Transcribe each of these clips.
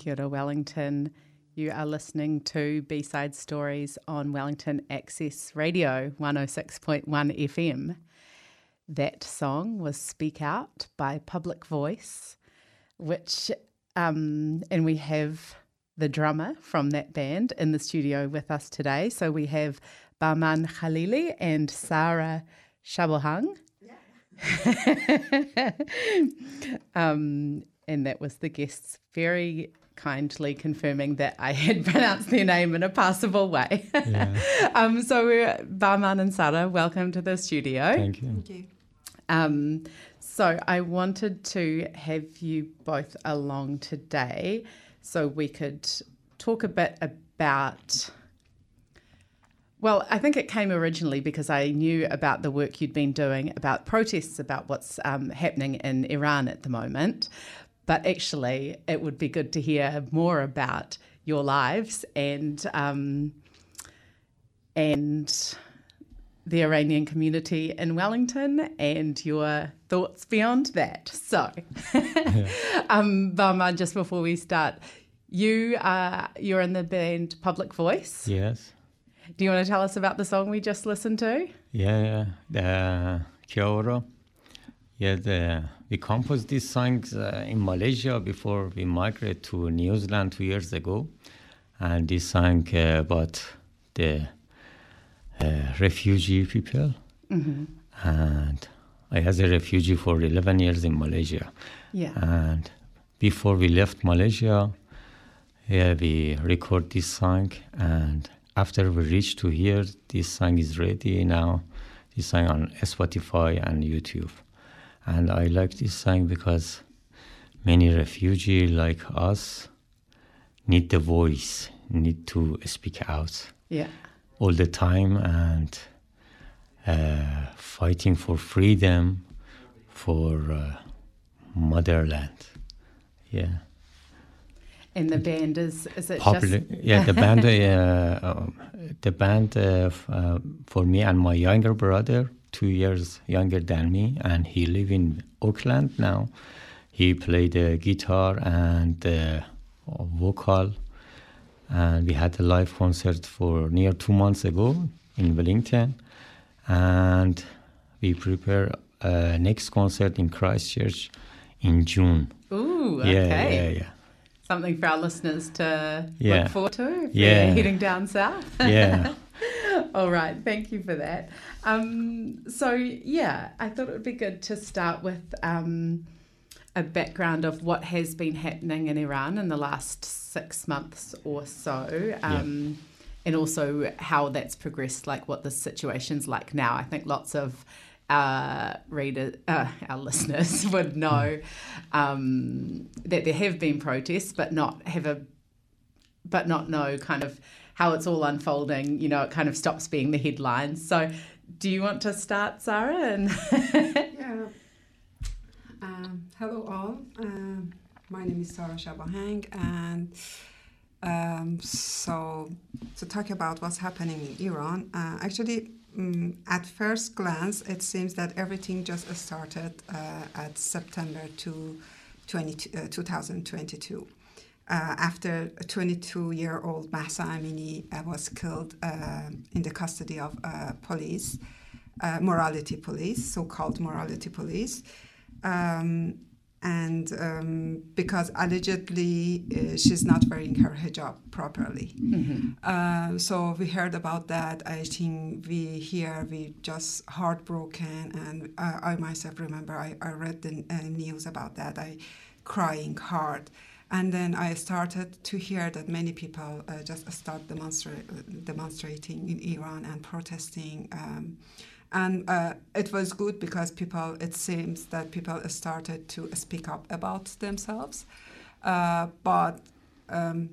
Kia ora, Wellington. You are listening to B Side Stories on Wellington Access Radio 106.1 FM. That song was Speak Out by Public Voice, which, um, and we have the drummer from that band in the studio with us today. So we have Bahman Khalili and Sara Shabahang. Yeah. um, and that was the guests very kindly confirming that I had pronounced their name in a passable way. Yeah. um, so, Bahman and Sara, welcome to the studio. Thank you. Thank you. Um, so, I wanted to have you both along today so we could talk a bit about. Well, I think it came originally because I knew about the work you'd been doing about protests about what's um, happening in Iran at the moment. But actually, it would be good to hear more about your lives and um, and the Iranian community in Wellington and your thoughts beyond that. So, yeah. um, just before we start, you are you're in the band Public Voice. Yes. Do you want to tell us about the song we just listened to? Yeah, the Kia ora. Yeah, the, we composed these songs uh, in Malaysia before we migrated to New Zealand two years ago, and this song uh, about the uh, refugee people. Mm-hmm. And I was a refugee for 11 years in Malaysia. Yeah. And before we left Malaysia, yeah, we record this song, and after we reach to here, this song is ready now. This song on Spotify and YouTube, and I like this song because many refugee like us need the voice, need to speak out. Yeah. All the time and uh, fighting for freedom, for uh, motherland. Yeah. And the band is is it Popular, just yeah the band uh, um, the band uh, f- uh, for me and my younger brother two years younger than me and he live in Auckland now he played the guitar and the vocal and we had a live concert for near two months ago in Wellington and we prepare a next concert in Christchurch in June Ooh, yeah okay. yeah yeah something for our listeners to Yeah. look forward to if Yeah. they're heading down south. yeah All right, thank you for that. Um, so, yeah, I thought it would be good to start with um, a background of what has been happening in Iran in the last six months or so. Um, And also how that's progressed, like what the situation's like now. I think lots of our readers, uh, our listeners would know um, that there have been protests, but not have a, but not know kind of how it's all unfolding. You know, it kind of stops being the headlines. So, do you want to start, Sara? And Yeah. Um, hello, all. Um, my name is Sara Shabahang, and um, so to talk about what's happening in Iran, uh, actually, um, at first glance, it seems that everything just started uh, at September to 20, uh, 2022. Uh, after a 22 year old Mahsa Amini uh, was killed uh, in the custody of uh, police, uh, morality police, so called morality police. Um, and um, because allegedly uh, she's not wearing her hijab properly. Uh, so we heard about that. I think we here we just heartbroken, and uh, I myself remember I, I read the news about that. I crying hard, and then I started to hear that many people uh, just start demonstra- demonstrating in Iran and protesting. Um, and uh, it was good because people it seems that people started to speak up about themselves uh, but um,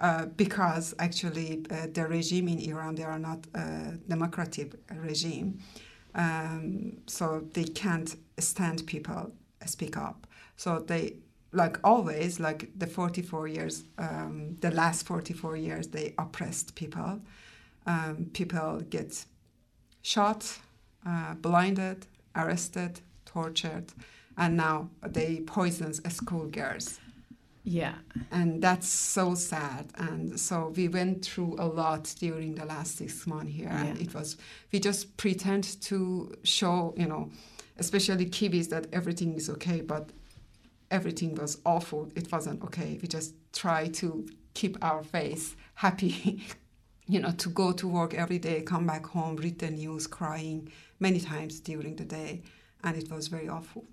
uh, because actually uh, the regime in Iran they are not a democratic regime um, so they can't stand people speak up so they like always like the 44 years um, the last 44 years they oppressed people um, people get shot, uh, blinded, arrested, tortured, and now they poison schoolgirls. Yeah. And that's so sad. And so we went through a lot during the last six months here. And it was, we just pretend to show, you know, especially Kiwis that everything is okay, but everything was awful. It wasn't okay. We just try to keep our face happy, you know, to go to work every day, come back home, read the news, crying many times during the day. And it was very awful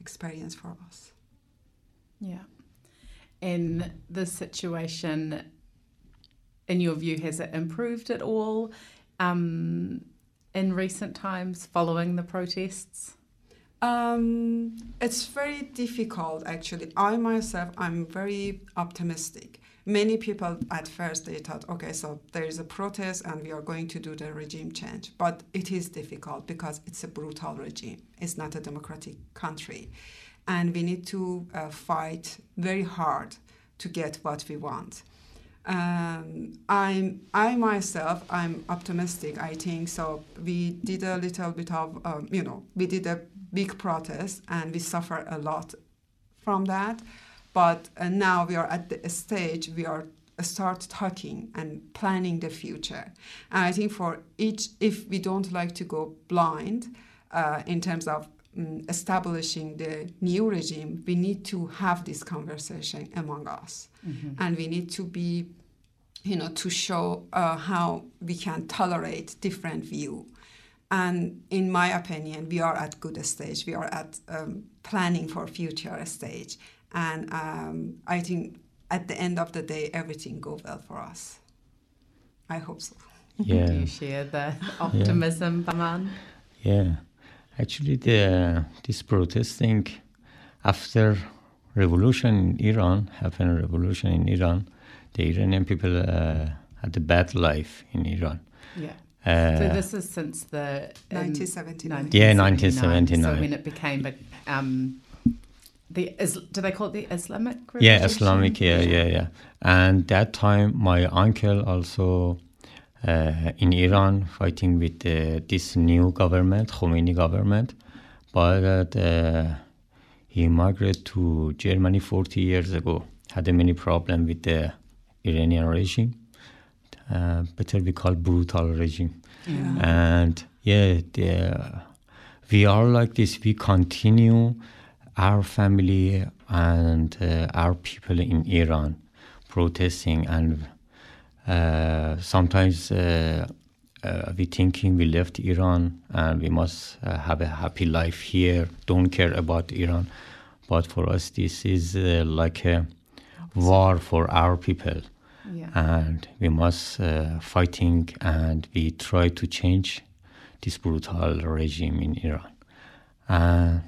experience for us. Yeah. And the situation, in your view, has it improved at all um, in recent times following the protests? Um, it's very difficult, actually. I myself, I'm very optimistic. Many people at first they thought, okay, so there is a protest and we are going to do the regime change. But it is difficult because it's a brutal regime. It's not a democratic country, and we need to uh, fight very hard to get what we want. Um, I'm I myself I'm optimistic. I think so. We did a little bit of um, you know we did a big protests, and we suffer a lot from that. But uh, now we are at the stage we are uh, start talking and planning the future. And I think for each, if we don't like to go blind uh, in terms of um, establishing the new regime, we need to have this conversation among us, and we need to be, you know, to show uh, how we can tolerate different view. And in my opinion, we are at good stage. We are at um, planning for future stage, and um, I think at the end of the day, everything go well for us. I hope so. Yeah. Do you share the optimism, Bahman? Yeah, actually, the this protesting after revolution in Iran happened. Revolution in Iran, the Iranian people uh, had a bad life in Iran. Yeah. Uh, So this is since the um, 1979. Yeah, 1979. 1979. So when it became a, um, the is, do they call it the Islamic? yeah, Islamic. Yeah, yeah, yeah. And that time, my uncle also uh, in Iran fighting with uh, this new government, Khomeini government, but uh, he migrated to Germany 40 years ago. Had a many problem with the Iranian regime. Uh, better be called brutal regime. Yeah. And yeah, the, we are like this. We continue our family and uh, our people in Iran protesting, and uh, sometimes uh, uh, we thinking we left Iran and we must uh, have a happy life here. Don't care about Iran, but for us this is uh, like a war for our people Yeah. and we must uh, fighting and we try to change this brutal regime in Iran. Uh,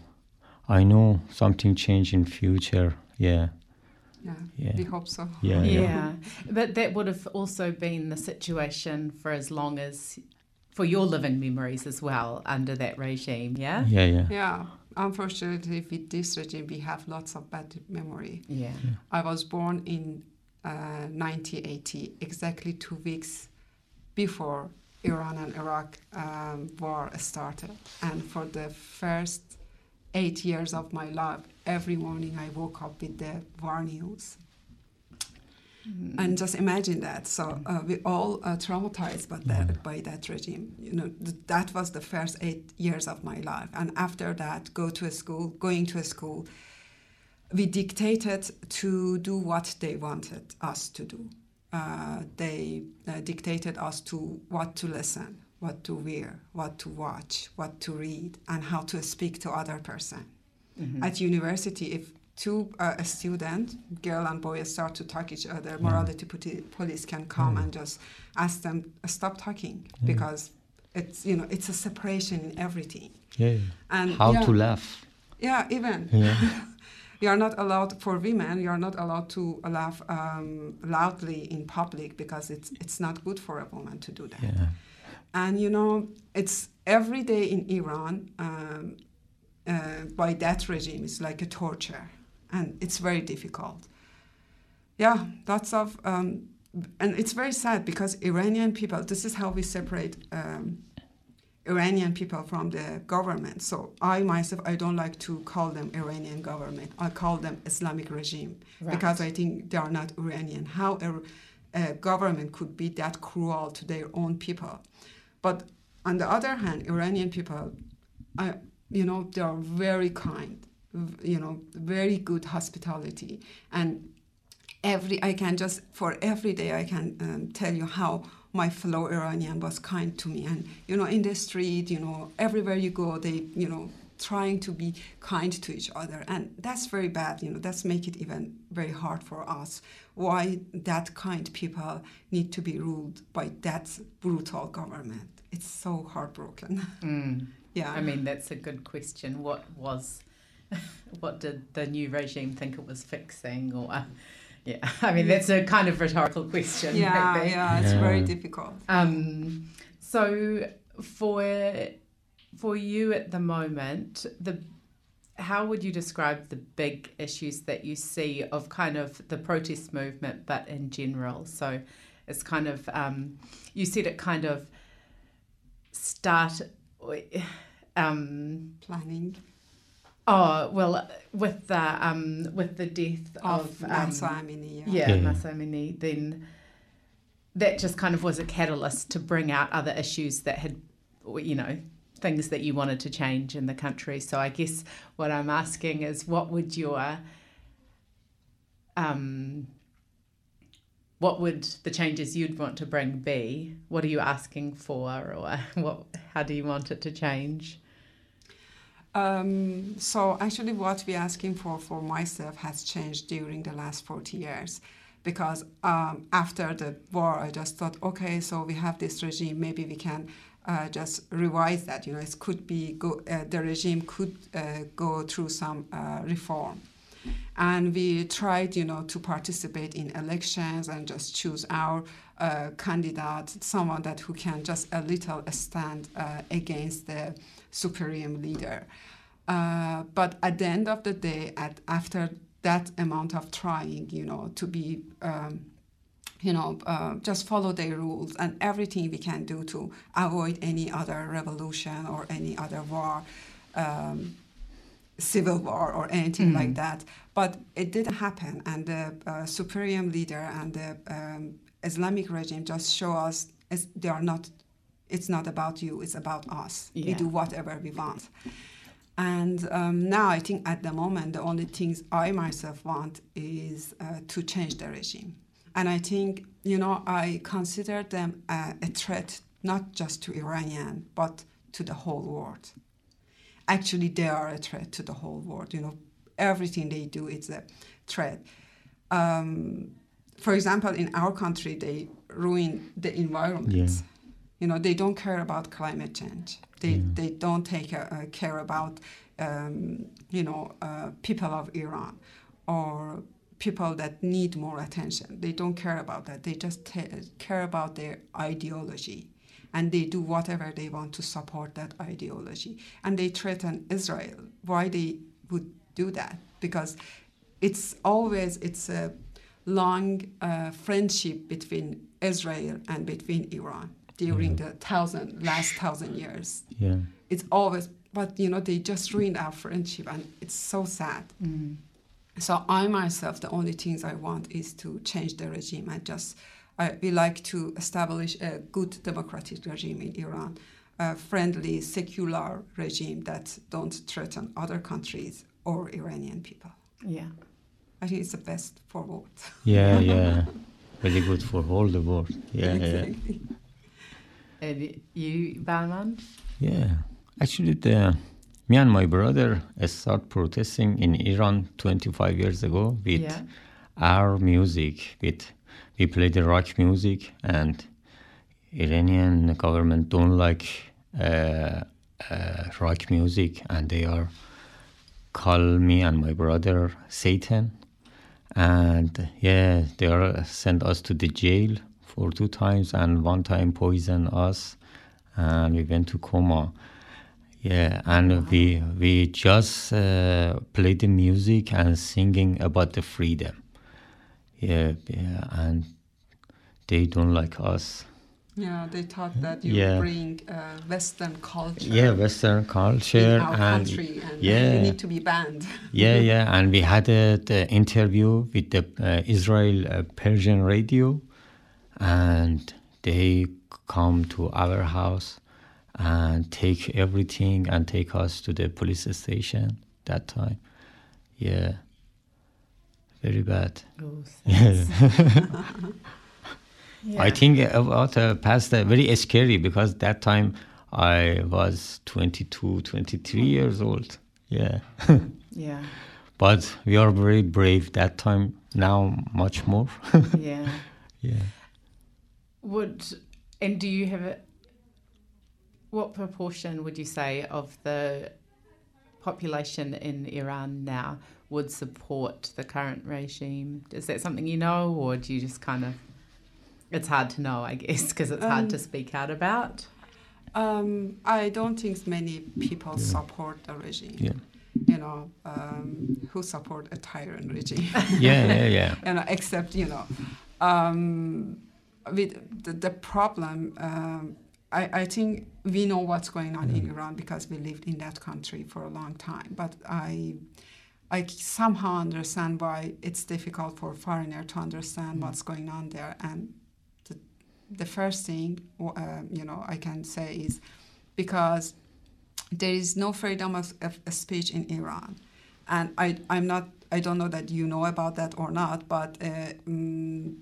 I know something change in future. Yeah, Yeah, Yeah. we hope so. yeah, yeah. yeah. But that would have also been the situation for as long as, for your living memories as well under that regime, yeah? Yeah, yeah, Yeah, unfortunately, with this regime, we have lots of bad memory. Yeah. I was born in uh, 1980, exactly two weeks before Iran and Iraq um, war started. And for the first eight years of my life, every morning I woke up with the war news. And just imagine that. So uh, we all uh, traumatized by that, by that regime. You know, th- that was the first eight years of my life. And after that, go to a school, going to a school, we dictated to do what they wanted us to do. Uh, they uh, dictated us to what to listen, what to wear, what to watch, what to read, and how to speak to other person. At university, if two uh, student, girl and boy, start to talk each other, morality poli- police can come and just ask them stop talking because it's you know it's a separation in everything. yeah. And How yeah, to laugh? Yeah, even Yeah, you are not allowed for women. You are not allowed to laugh um, loudly in public because it's it's not good for a woman to do that. yeah, And you know, it's every day in Iran um, uh, by that regime is like a torture, and it's very difficult. Yeah, lots of, um, and it's very sad because Iranian people. This is how we separate um, Iranian people from the government. So I myself, I don't like to call them Iranian government. I call them Islamic regime Right. because I think they are not Iranian. How a, a government could be that cruel to their own people? But on the other hand, Iranian people, I, you know, they are very kind, you know, very good hospitality, and every I can just for every day I can um, tell you how my fellow Iranian was kind to me, and you know, in the street, you know, everywhere you go, they, you know, trying to be kind to each other, and that's very bad. You know, that's make it even very hard for us. Why that kind people need to be ruled by that brutal government? It's so heartbroken. Mm. yeah. I mean, that's a good question. What was, what did the new regime think it was fixing, or yeah? I mean, that's a kind of rhetorical question. yeah, maybe. yeah, it's very difficult. Um, so for for you at the moment, the how would you describe the big issues that you see of kind of the protest movement, but in general? So it's kind of um, you said it kind of start. Um, Planning oh well, with the um, with the death of, of, um, Mahsa Amini, yeah. yeah, Yeah. Mahsa then that just kind of was a catalyst to bring out other issues that had, you know, things that you wanted to change in the country. So I guess what I'm asking is, what would your, um, what would the changes you'd want to bring be? What are you asking for, or what? How do you want it to change? Um, so actually, what we're asking for for myself has changed during the last 40 years, because um, after the war, I just thought, okay, so we have this regime, maybe we can uh, just revise that. You know, it could be go, uh, the regime could uh, go through some uh, reform. And we tried, you know, to participate in elections and just choose our uh, candidate, someone that who can just a little stand uh, against the supreme leader. Uh, but at the end of the day, at, after that amount of trying, you know, to be, um, you know, uh, just follow their rules and everything we can do to avoid any other revolution or any other war, um, civil war or anything like that. But it didn't happen, and the uh, supreme leader and the um, Islamic regime just show us they are not. It's not about you. It's about us. We do whatever we want. And um, now I think at the moment the only things I myself want is uh, to change the regime. And I think you know I consider them uh, a threat not just to Iranian but to the whole world. Actually, they are a threat to the whole world. You know, everything they do is a threat. Um, for example, in our country, they ruin the environment. Yeah. You know, they don't care about climate change. They Yeah. they don't take uh, uh, care about um, you know uh, people of Iran or people that need more attention. They don't care about that. They just ta- care about their ideology, and they do whatever they want to support that ideology. And they threaten Israel. Why they would do that? Because it's always it's a long uh, friendship between Israel and between Iran during the thousand last thousand years. Yeah. It's always, but you know, they just ruined our friendship, and it's so sad. Mm. So I myself, the only things I want is to change the regime. I just, I, we like to establish a good democratic regime in Iran, a friendly, secular regime that don't threaten other countries or Iranian people. Yeah. I think it's the best for both. Yeah, yeah. Very good for all the world. Yeah, yeah. You, Bahman? Yeah. Actually, the, me and my brother start protesting in Iran 25 years ago with Yeah. our music. With we play the rock music, and Iranian government don't like uh, uh, rock music, and they are call me and my brother Satan, and yeah, they are sent us to the jail for two times, and one time poison us, and we went to coma. Yeah, and we we just uh, play the music and singing about the freedom. Yeah, yeah, and they don't like us. Yeah, they thought that you Yeah. bring uh, Western culture. Yeah, Western culture in our and country, and yeah. you need to be banned. yeah, yeah, and we had a, the interview with the uh, Israel uh, Persian radio, and they come to our house and take everything and take us to the police station that time. Yeah, very bad. Oh, Yeah. yeah. I think about uh, past uh, very scary because that time I was 22, 23 years old. Yeah. Yeah. but we are very brave that time now much more Yeah. yeah Would and do you have a what proportion would you say of the population in Iran now would support the current regime? Is that something you know, or do you just kind of? It's hard to know, I guess, because it's hard to Um, speak out about. Um, I don't think many people support the regime. yeah You know, um, who support a tyrant regime. yeah yeah yeah you know, except you know, um, with the, the problem. Um, I, I think we know what's going on in Iran because we lived in that country for a long time. But I, I somehow understand why it's difficult for a foreigner to understand what's going on there. And the, the first thing, uh, you know, I can say is because there is no freedom of, of speech in Iran, and I, I'm not. I don't know that you know about that or not, but uh, mm,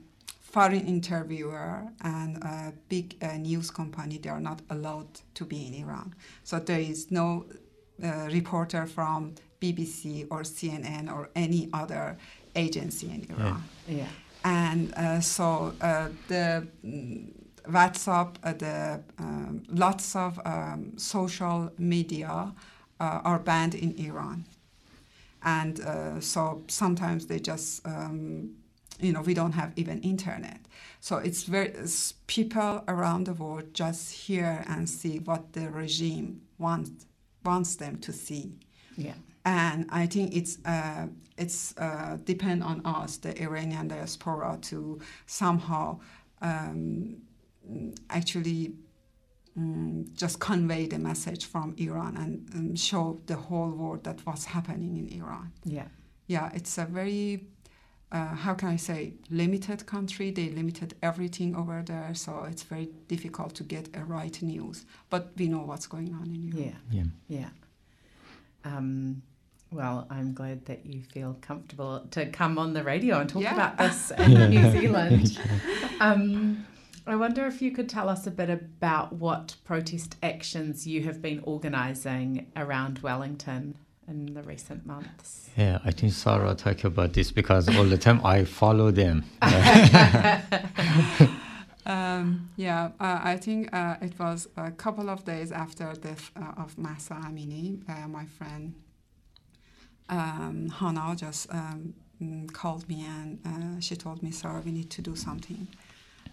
foreign interviewer and a big uh, news company they are not allowed to be in Iran. So there is no uh, reporter from BBC or CNN or any other agency in Iran Yeah. and uh, so uh, the mm, WhatsApp, uh, the um, lots of um, social media uh, are banned in Iran, and uh, so sometimes they just um, you know we don't have even internet. So it's very it's people around the world just hear and see what the regime wants wants them to see Yeah. and I think it's uh, it's uh, depend on us, the Iranian diaspora, to somehow um, actually mm, just convey the message from Iran and um, show the whole world that what's happening in Iran. Yeah. Yeah, it's a very uh, how can I say limited country. They limited everything over there, so it's very difficult to get a right news. But we know what's going on in Iran. Yeah. yeah Yeah. Um, well, I'm glad that you feel comfortable to come on the radio and talk Yeah. about this in New Zealand. Um, I wonder if you could tell us a bit about what protest actions you have been organising around Wellington in the recent months. yeah i think sara talked about this because all the time i follow them Um, yeah, uh, I think uh, it was a couple of days after death uh, of Mahsa Amini. Uh, my friend um, Hana just um, mm, called me and uh, she told me, "Sara, we need to do something."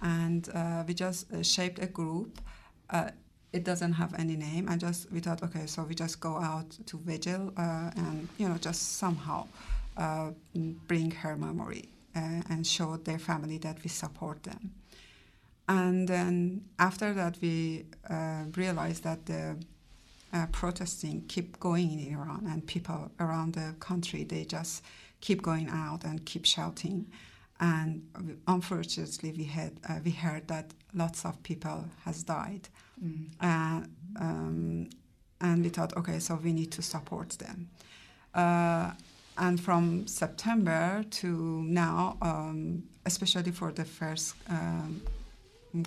And uh, we just uh, shaped a group. Uh, it doesn't have any name. I just we thought, okay, so we just go out to vigil uh, and you know just somehow uh, bring her memory uh, and show their family that we support them. And then after that, we uh, realized that the uh, protesting keep going in Iran, and people around the country they just keep going out and keep shouting. And unfortunately, we had uh, we heard that lots of people has died, uh, um, and we thought, okay, so we need to support them. Uh, and from September to now, um, especially for the first um,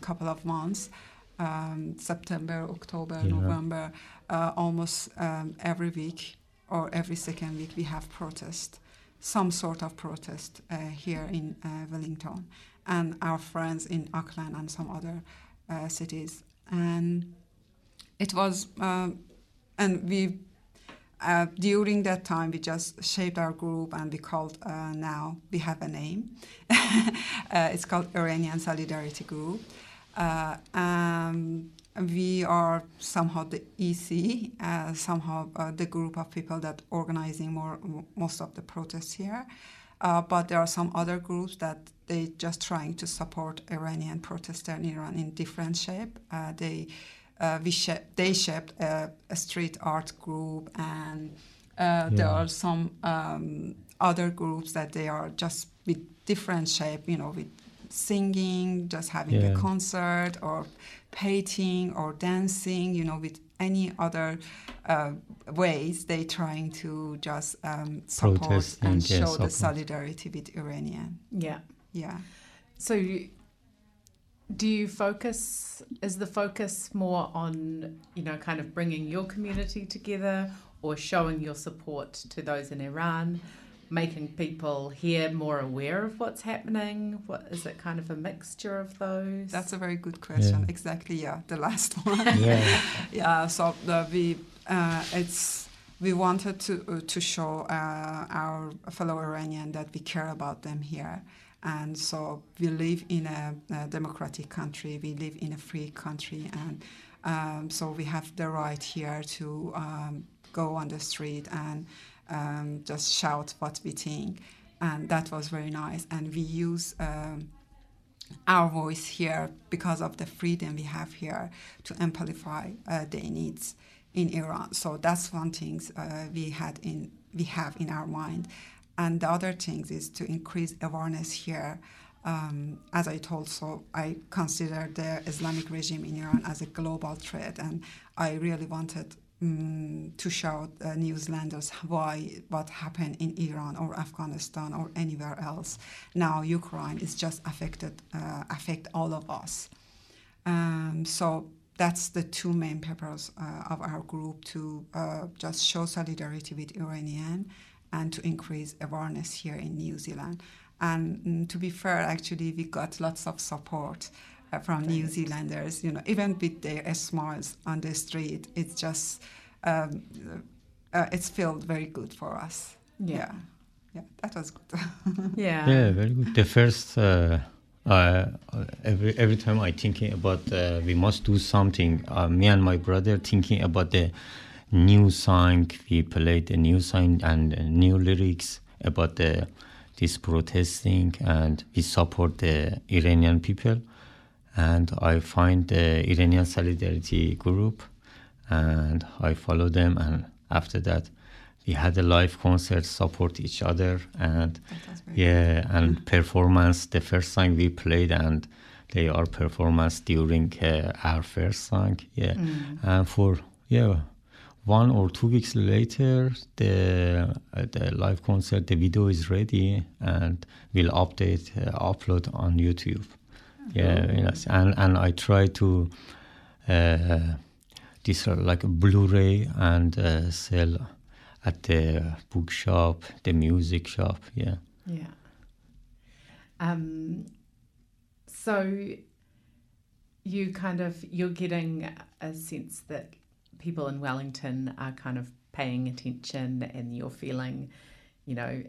couple of months, um, September, October, Yeah. November, uh, almost um, every week or every second week we have protest, some sort of protest uh, here in uh, Wellington, and our friends in Auckland and some other uh, cities. And it was, um, and we uh, during that time, we just shaped our group and we called uh, now, we have a name. uh, it's called Iranian Solidarity Group. Uh, um, we are somehow the EC, uh, somehow uh, the group of people that organizing more most of the protests here. Uh, but there are some other groups that they just trying to support Iranian protesters in Iran in different shape. Uh, they uh, we they shaped a, a, street art group, and uh, yeah. there are some um, other groups that they are just with different shape, you know, with singing, just having yeah. a concert, or painting, or dancing, you know, with any other uh, ways they trying to just um, support Protesting, and show yeah, the solidarity with Iranian. Yeah. Yeah. So do you focus is the focus more on you know kind of bringing your community together or showing your support to those in Iran making people here more aware of what's happening? What is it kind of a mixture of those? That's a very good question. Yeah. exactly yeah the last one. Yeah. Yeah so the, we uh, it's we wanted to uh, to show uh, our fellow Iranian that we care about them here. And so we live in a, a democratic country, we live in a free country, and um, so we have the right here to um, go on the street and um, just shout what we think. And that was very nice. And we use um, our voice here because of the freedom we have here to amplify uh, their needs in Iran. So that's one thing uh, we had in we have in our mind. And the other things is to increase awareness here. Um, as I told, so I consider the Islamic regime in Iran as a global threat, and I really wanted um, to show uh, New Zealanders why what happened in Iran or Afghanistan or anywhere else. Now Ukraine is just affected, uh, affect all of us. Um, so that's the two main purposes uh, of our group to uh, just show solidarity with Iranian and to increase awareness here in New Zealand. And mm, to be fair, actually, we got lots of support uh, from Very New Zealanders. You know, even with their smiles on the street, it's just um, uh, it's felt very good for us. Yeah. yeah. yeah that was good. yeah. Yeah, very good. The first, uh, uh, every every time I thinking about uh, we must do something. Uh, me and my brother thinking about the new song. We played a new song and new lyrics about the this protesting, and we support the Iranian people. And I find the Iranian Solidarity group, and I follow them. And after that, we had a live concert, support each other, and yeah, and performance. The first song we played, and they are performance during uh, our first song. Yeah, mm. and for yeah one or two weeks later, the uh, the live concert, the video is ready, and we'll update, uh, upload on YouTube. Yeah, yes. and and I try to uh, this uh, like a Blu-ray and uh, sell at the bookshop, the music shop. Yeah. Yeah. Um. So you kind of you're getting a sense that people in Wellington are kind of paying attention and you're feeling, you know,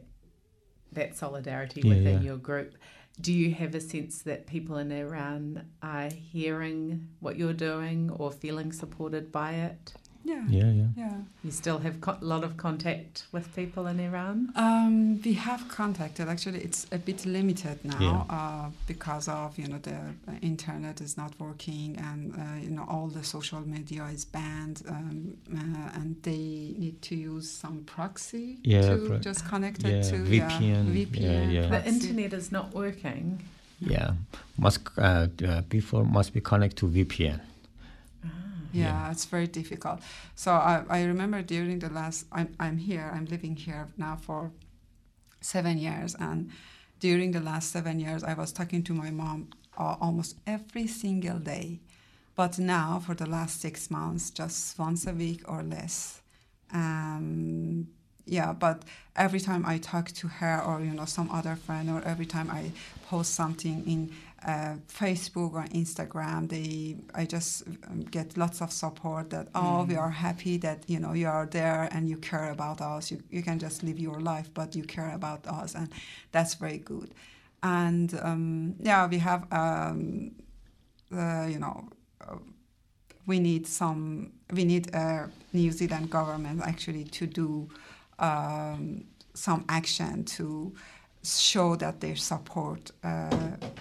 that solidarity yeah, within yeah. your group. Do you have a sense that people in Iran are hearing what you're doing or feeling supported by it? Yeah. Yeah, yeah. Yeah. You still have a lot of contact with people in Iran? Um, we have contacted. Actually, it's a bit limited now yeah. uh, because of you know the internet is not working and uh, you know all the social media is banned um, uh, and they need to use some proxy yeah, to pro- just connect it yeah, to VPN. VPN. Yeah, the internet is not working. Yeah, must uh, before must be connected to VPN yeah, yeah, it's very difficult. So I, I remember during the last, I'm, I'm here, I'm living here now for seven years. And during the last seven years, I was talking to my mom uh, almost every single day. But now, for the last six months, just once a week or less. Um, yeah, but every time I talk to her or you know some other friend, or every time I post something in uh, Facebook or Instagram, they I just um, get lots of support that oh mm. we are happy that you know you are there and you care about us. You you can just live your life, but you care about us, and that's very good. And um, yeah, we have um, uh, you know. Uh, we need some. We need a New Zealand government actually to do um, some action to show that they support uh,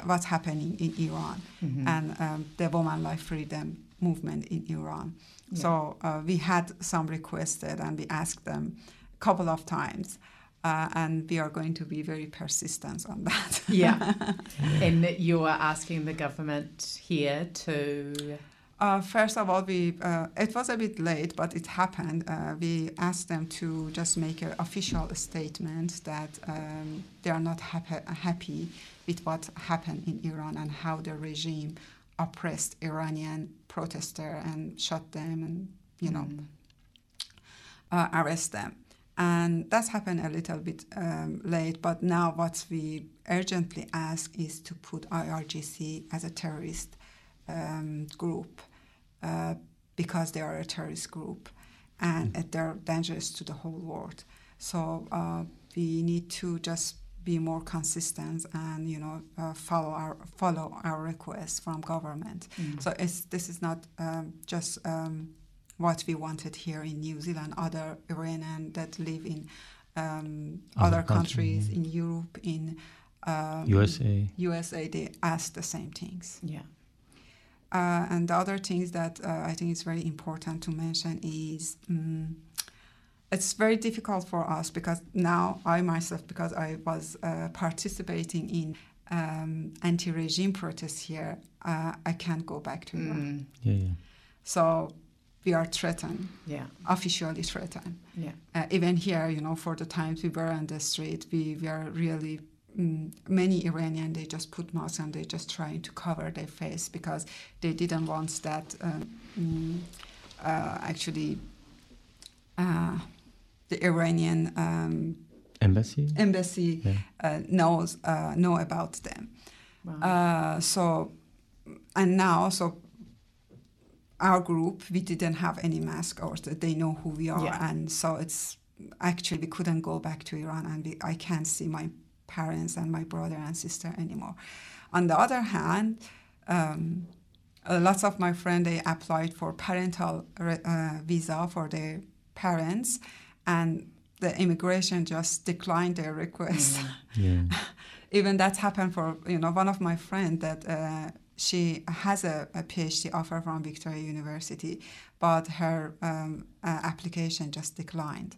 what's happening in Iran Mhm. and um, the woman life freedom movement in Iran. Yeah. So uh, we had some requested and we asked them a couple of times. Uh, and we are going to be very persistent on that. yeah. and you are asking the government here to. Uh, first of all, we uh, it was a bit late, but it happened. Uh, we asked them to just make an official statement that um, they are not happy, happy with what happened in Iran and how the regime oppressed Iranian protester and shot them and you know Mm. uh, arrest them. And that's happened a little bit um, late, but now what we urgently ask is to put IRGC as a terrorist um, group uh, because they are a terrorist group and uh, they're dangerous to the whole world. So uh, we need to just be more consistent and you know uh, follow our follow our requests from government. Mm. So it's, this is not um, just um, what we wanted here in New Zealand. Other Iranian that live in um, Other other countries, yeah. in Europe, in um, USA. USA, they ask the same things. Yeah. Uh, and the other things that uh, I think is very important to mention is um, it's very difficult for us because now I myself, because I was uh, participating in um, anti-regime protests here, uh, I can't go back to Iran. Mm. Yeah, yeah. So we are threatened, Yeah. officially threatened. Yeah. Uh, even here, you know, for the times we were on the street, we were really mm, many Iranian. They just put masks and they just trying to cover their face because they didn't want that. Um, mm, uh, actually, uh, the Iranian um, Embassy. embassy Yeah. uh, knows uh, know about them. Wow. Uh, so, and now, so our group, we didn't have any mask, or th- they know who we are, Yeah. and so it's actually we couldn't go back to Iran, and we, I can't see my parents and my brother and sister anymore. On the other hand, um, lots of my friends they applied for parental re- uh, visa for their parents, and the immigration just declined their request Mm. Yeah. even that happened for you know one of my friend that uh, she has a, a PhD offer from Victoria University, but her um, uh, application just declined.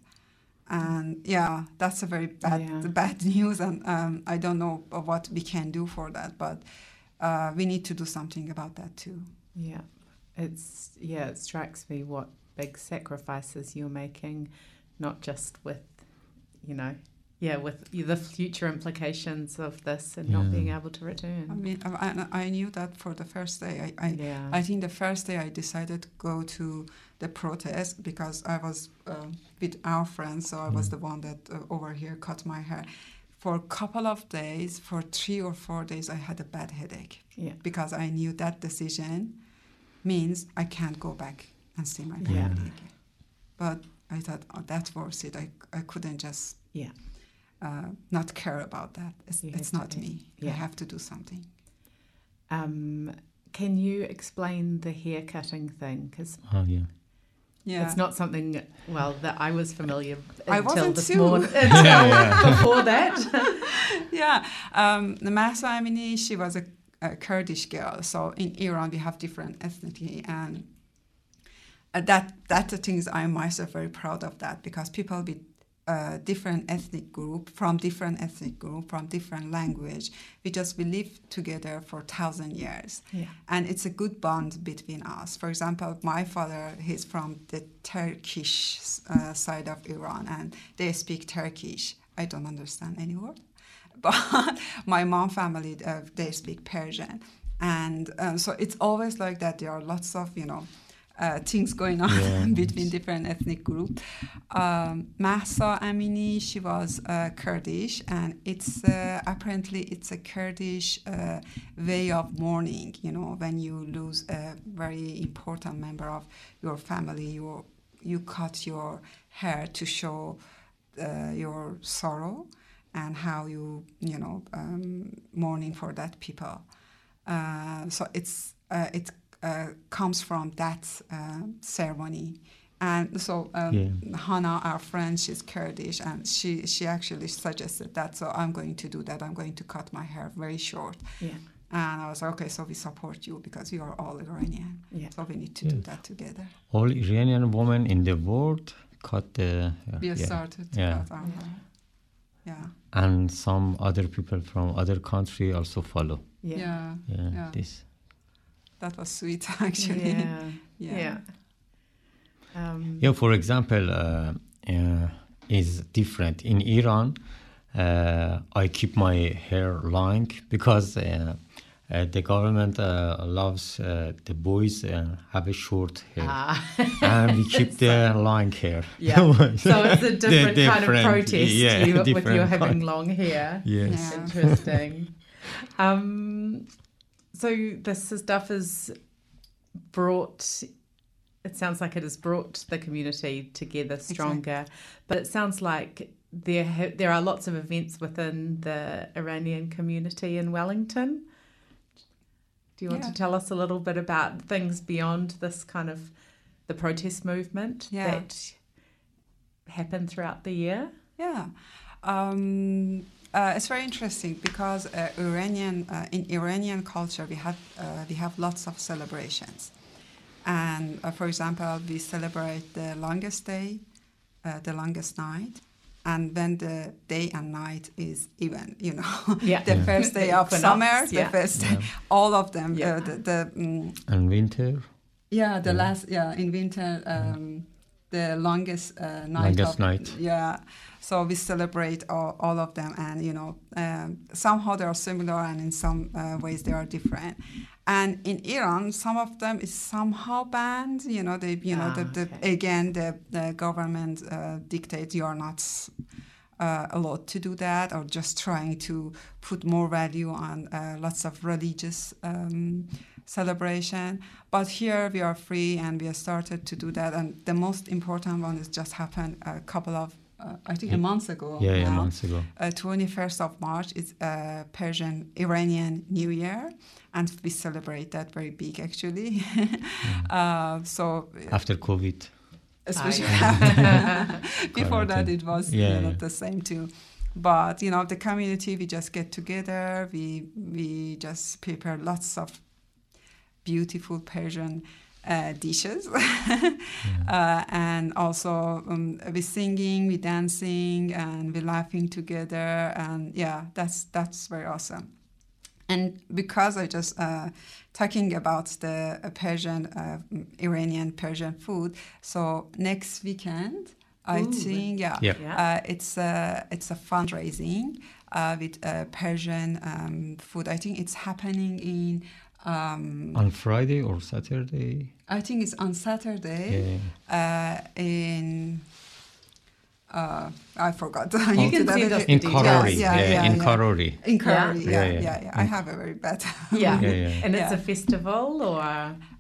And yeah, that's a very bad Yeah. bad news, and um, I don't know what we can do for that, but uh, we need to do something about that too. Yeah, it's yeah. It strikes me what big sacrifices you're making, not just with, you know, yeah, with the future implications of this and not being able to return I mean, I, I knew that for the first day. I, I yeah, I think the first day I decided to go to the protest because I was um with our friends, so I was Mm. the one that uh, over here cut my hair. For a couple of days, for three or four days, I had a bad headache yeah, because I knew that decision means I can't go back and see my family Yeah. again. But I thought, oh, that's worth it. I, I couldn't just Yeah. uh, not care about that. It's, it's not me. yeah. I have to do something. Um, can you explain the hair cutting thing? Because Oh, yeah. Yeah. it's not something well that I was familiar I until wasn't this too. morning. Yeah, yeah. Before that, yeah, um, the Mahsa Amini, she was a, a Kurdish girl. So in Iran, we have different ethnicity, and uh, that that's the things I'm myself very proud of that because people with uh, different ethnic group from different ethnic group from different language, we just we live together for thousand years yeah, and it's a good bond between us. For example, my father he's from the Turkish uh, side of Iran, and they speak Turkish. I don't understand any word, but my mom family uh, they speak Persian, and um, so it's always like that. There are lots of you know. Uh, things going on Yeah. between different ethnic groups. Um, Mahsa Amini, she was uh, Kurdish, and it's uh, apparently it's a Kurdish uh, way of mourning. You know, when you lose a very important member of your family, you you cut your hair to show uh, your sorrow and how you you know um, mourning for that people. Uh, so it's uh, it uh, comes from that uh, ceremony And so um, Yeah. Hannah, our friend, she's Kurdish, and she she actually suggested that. So I'm going to do that. I'm going to cut my hair very short. Yeah. And I was like, okay, so we support you because you are all Iranian. Yeah. So we need to do that together. All Iranian women in the world cut the uh, We yeah. started to Yeah. cut our hair. Yeah. and some other people from other country also follow. Yeah. Yeah. Yeah, Yeah. this. That was sweet, actually. Yeah. Yeah. Yeah. Um, Yeah, for example, uh, uh, is different in Iran. Uh, I keep my hair long because uh, uh, the government uh, loves uh, the boys uh, have a short hair, ah. and we keep the long hair. Yeah. So it's a The different, kind of protest yeah, you, with different your having long hair. Yes. Yeah. Interesting. um, so this stuff is brought. It sounds like it has brought the community together stronger, but it sounds like there ha- there are lots of events within the Iranian community in Wellington. Do you want Yeah. to tell us a little bit about things beyond this kind of the protest movement Yeah. that happen throughout the year? Yeah. Um, uh, it's very interesting because uh, Iranian uh, in Iranian culture we have uh, we have lots of celebrations, and uh, for example we celebrate the longest day, uh, the longest night, and then the day and night is even. You know, Yeah. the Yeah. first day of summer, yeah. the first Yeah. all of them. Yeah. Uh, the the mm, And winter, yeah, the Yeah. last yeah in winter, um, the longest uh, night. Longest of, night. Yeah, so we celebrate all, all of them, and you know um, somehow they are similar, and in some uh, ways they are different. And in Iran, some of them is somehow banned. You know, they you know Ah, the, the okay. again the the government uh, dictates you are not. Uh, allowed to do that, or just trying to put more value on uh, lots of religious um, celebration. But here we are free and we have started to do that. And the most important one is just happened a couple of, uh, I think, a month ago. yeah, yeah, now. months ago. Uh, 21st of March is uh, Persian Iranian New Year, and we celebrate that very big actually. uh, so After COVID. especially before that it was Yeah, you know, yeah. the same too but you know the community we just get together we we just prepare lots of beautiful persian uh, dishes uh, and also um, we singing we dancing and we laughing together and yeah that's that's very awesome and because I just uh, talking about the uh, Persian, uh, Iranian Persian food, so next weekend, I Ooh. think, yeah, Yeah. Yeah. Uh, it's a it's a fundraising uh, with uh, Persian um, food. I think it's happening in. Um, On Friday or Saturday. I think it's on Saturday Yeah. uh, in. Uh, I forgot. You can can send us In the Karori. Yeah, Yeah, yeah, in yeah. Karori. In Karori, Yeah, yeah, yeah. yeah, yeah. I have a very bad. Yeah. Yeah, yeah. And it's Yeah. a festival or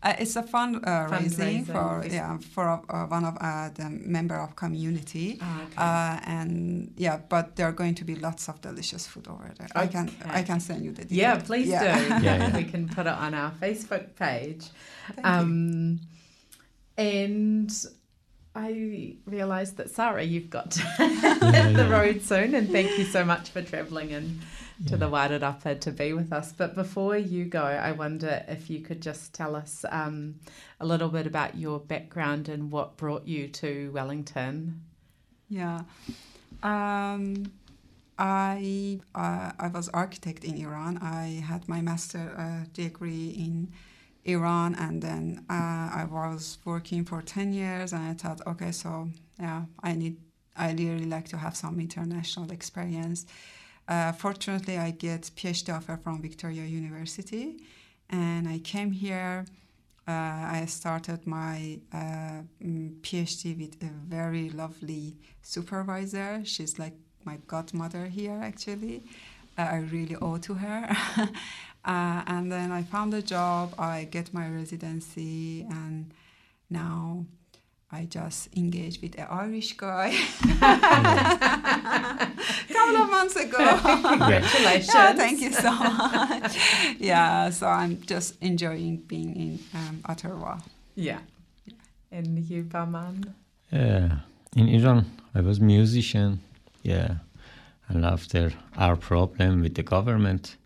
Uh, it's a fund uh, raising Fundraising. for yeah for uh, one of uh, the member of community. Ah, okay. Uh, and yeah, but there are going to be lots of delicious food over there. I can I can send you the details. yeah, please Yeah. do. Yeah, yeah. We can put it on our Facebook page. Thank you. Um, and I realised that Sara, you've got to hit the road soon, and thank you so much for travelling in to the Wairarapa to be with us. But before you go, I wonder if you could just tell us um, a little bit about your background and what brought you to Wellington. Yeah. Um, I uh, I was architect in Iran. I had my master uh, degree in Iran, and then uh, I was working for ten years. And I thought, okay, so yeah, I need. I really like to have some international experience. Uh, fortunately, I get PhD offer from Victoria University, and I came here. Uh, I started my uh, mm, PhD with a very lovely supervisor. She's like my godmother here, actually. Uh, I really owe to her. uh, and then I found a job. I get my residency, and now I just engaged with an Irish guy. couple of months ago. Congratulations. Yeah, thank you so much. yeah, so I'm just enjoying being in um, Aotearoa. Yeah. And you, Bahman? Yeah, in Iran, I was musician. Yeah, and after our problem with the government,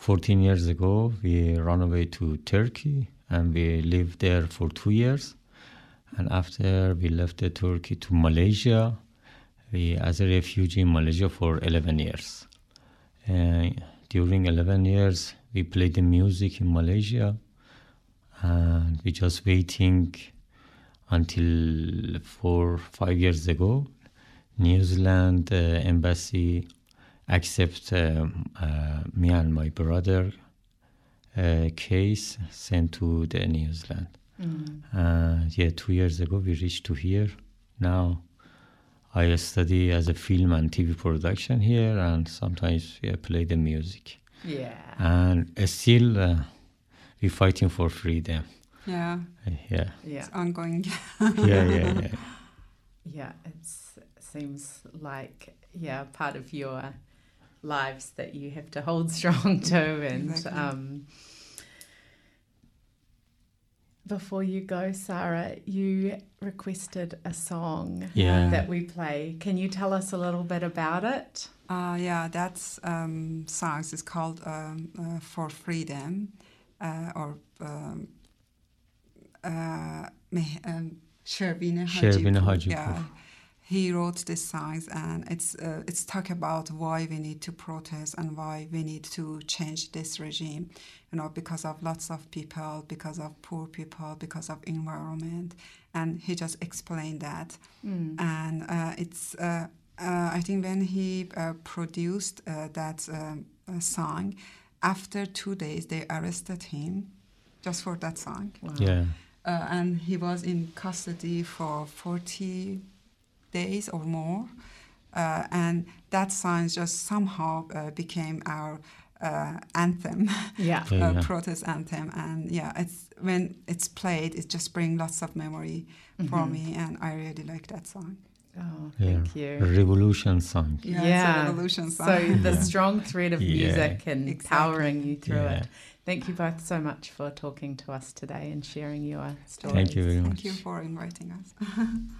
14 years ago, we ran away to Turkey and we lived there for two years. And after we left Turkey to Malaysia, we as a refugee in Malaysia for 11 years. Uh, during 11 years, we played the music in Malaysia, and we just waiting until four five years ago, New Zealand uh, embassy accept um, uh, me and my brother uh, case sent to the New Zealand. Mm. Uh, yeah, two years ago we reached to here. Now I study as a film and TV production here, and sometimes I play the music. Yeah. And still, uh, we're fighting for freedom. Yeah. Uh, yeah. Yeah. It's ongoing. yeah, yeah, yeah. Yeah, it seems like yeah part of your lives that you have to hold strong to, and exactly. um, before you go, Sara, you requested a song yeah. that we play. Can you tell us a little bit about it? Uh, yeah, that's um, songs is called um, uh, "For Freedom," uh, or um, uh, Shervin Hajipour. Yeah, he wrote these songs, and it's uh, it's talk about why we need to protest and why we need to change this regime. You know, because of lots of people, because of poor people, because of environment, and he just explained that. Mm. And uh, it's uh, uh I think when he uh, produced uh, that um, song, after two days they arrested him, just for that song. Wow. Yeah. and he was in custody for forty days or more. Uh, and that song just somehow uh, became our uh, anthem, yeah, yeah. protest anthem, and yeah, it's when it's played, it just brings lots of memory mm-hmm. for me, and I really like that song. Oh, thank yeah. you. Revolution song. Yeah, yeah. revolution song. So the strong thread of music and exactly. powering you through it. Thank you both so much for talking to us today and sharing your stories. Thank you very much. Thank you for inviting us.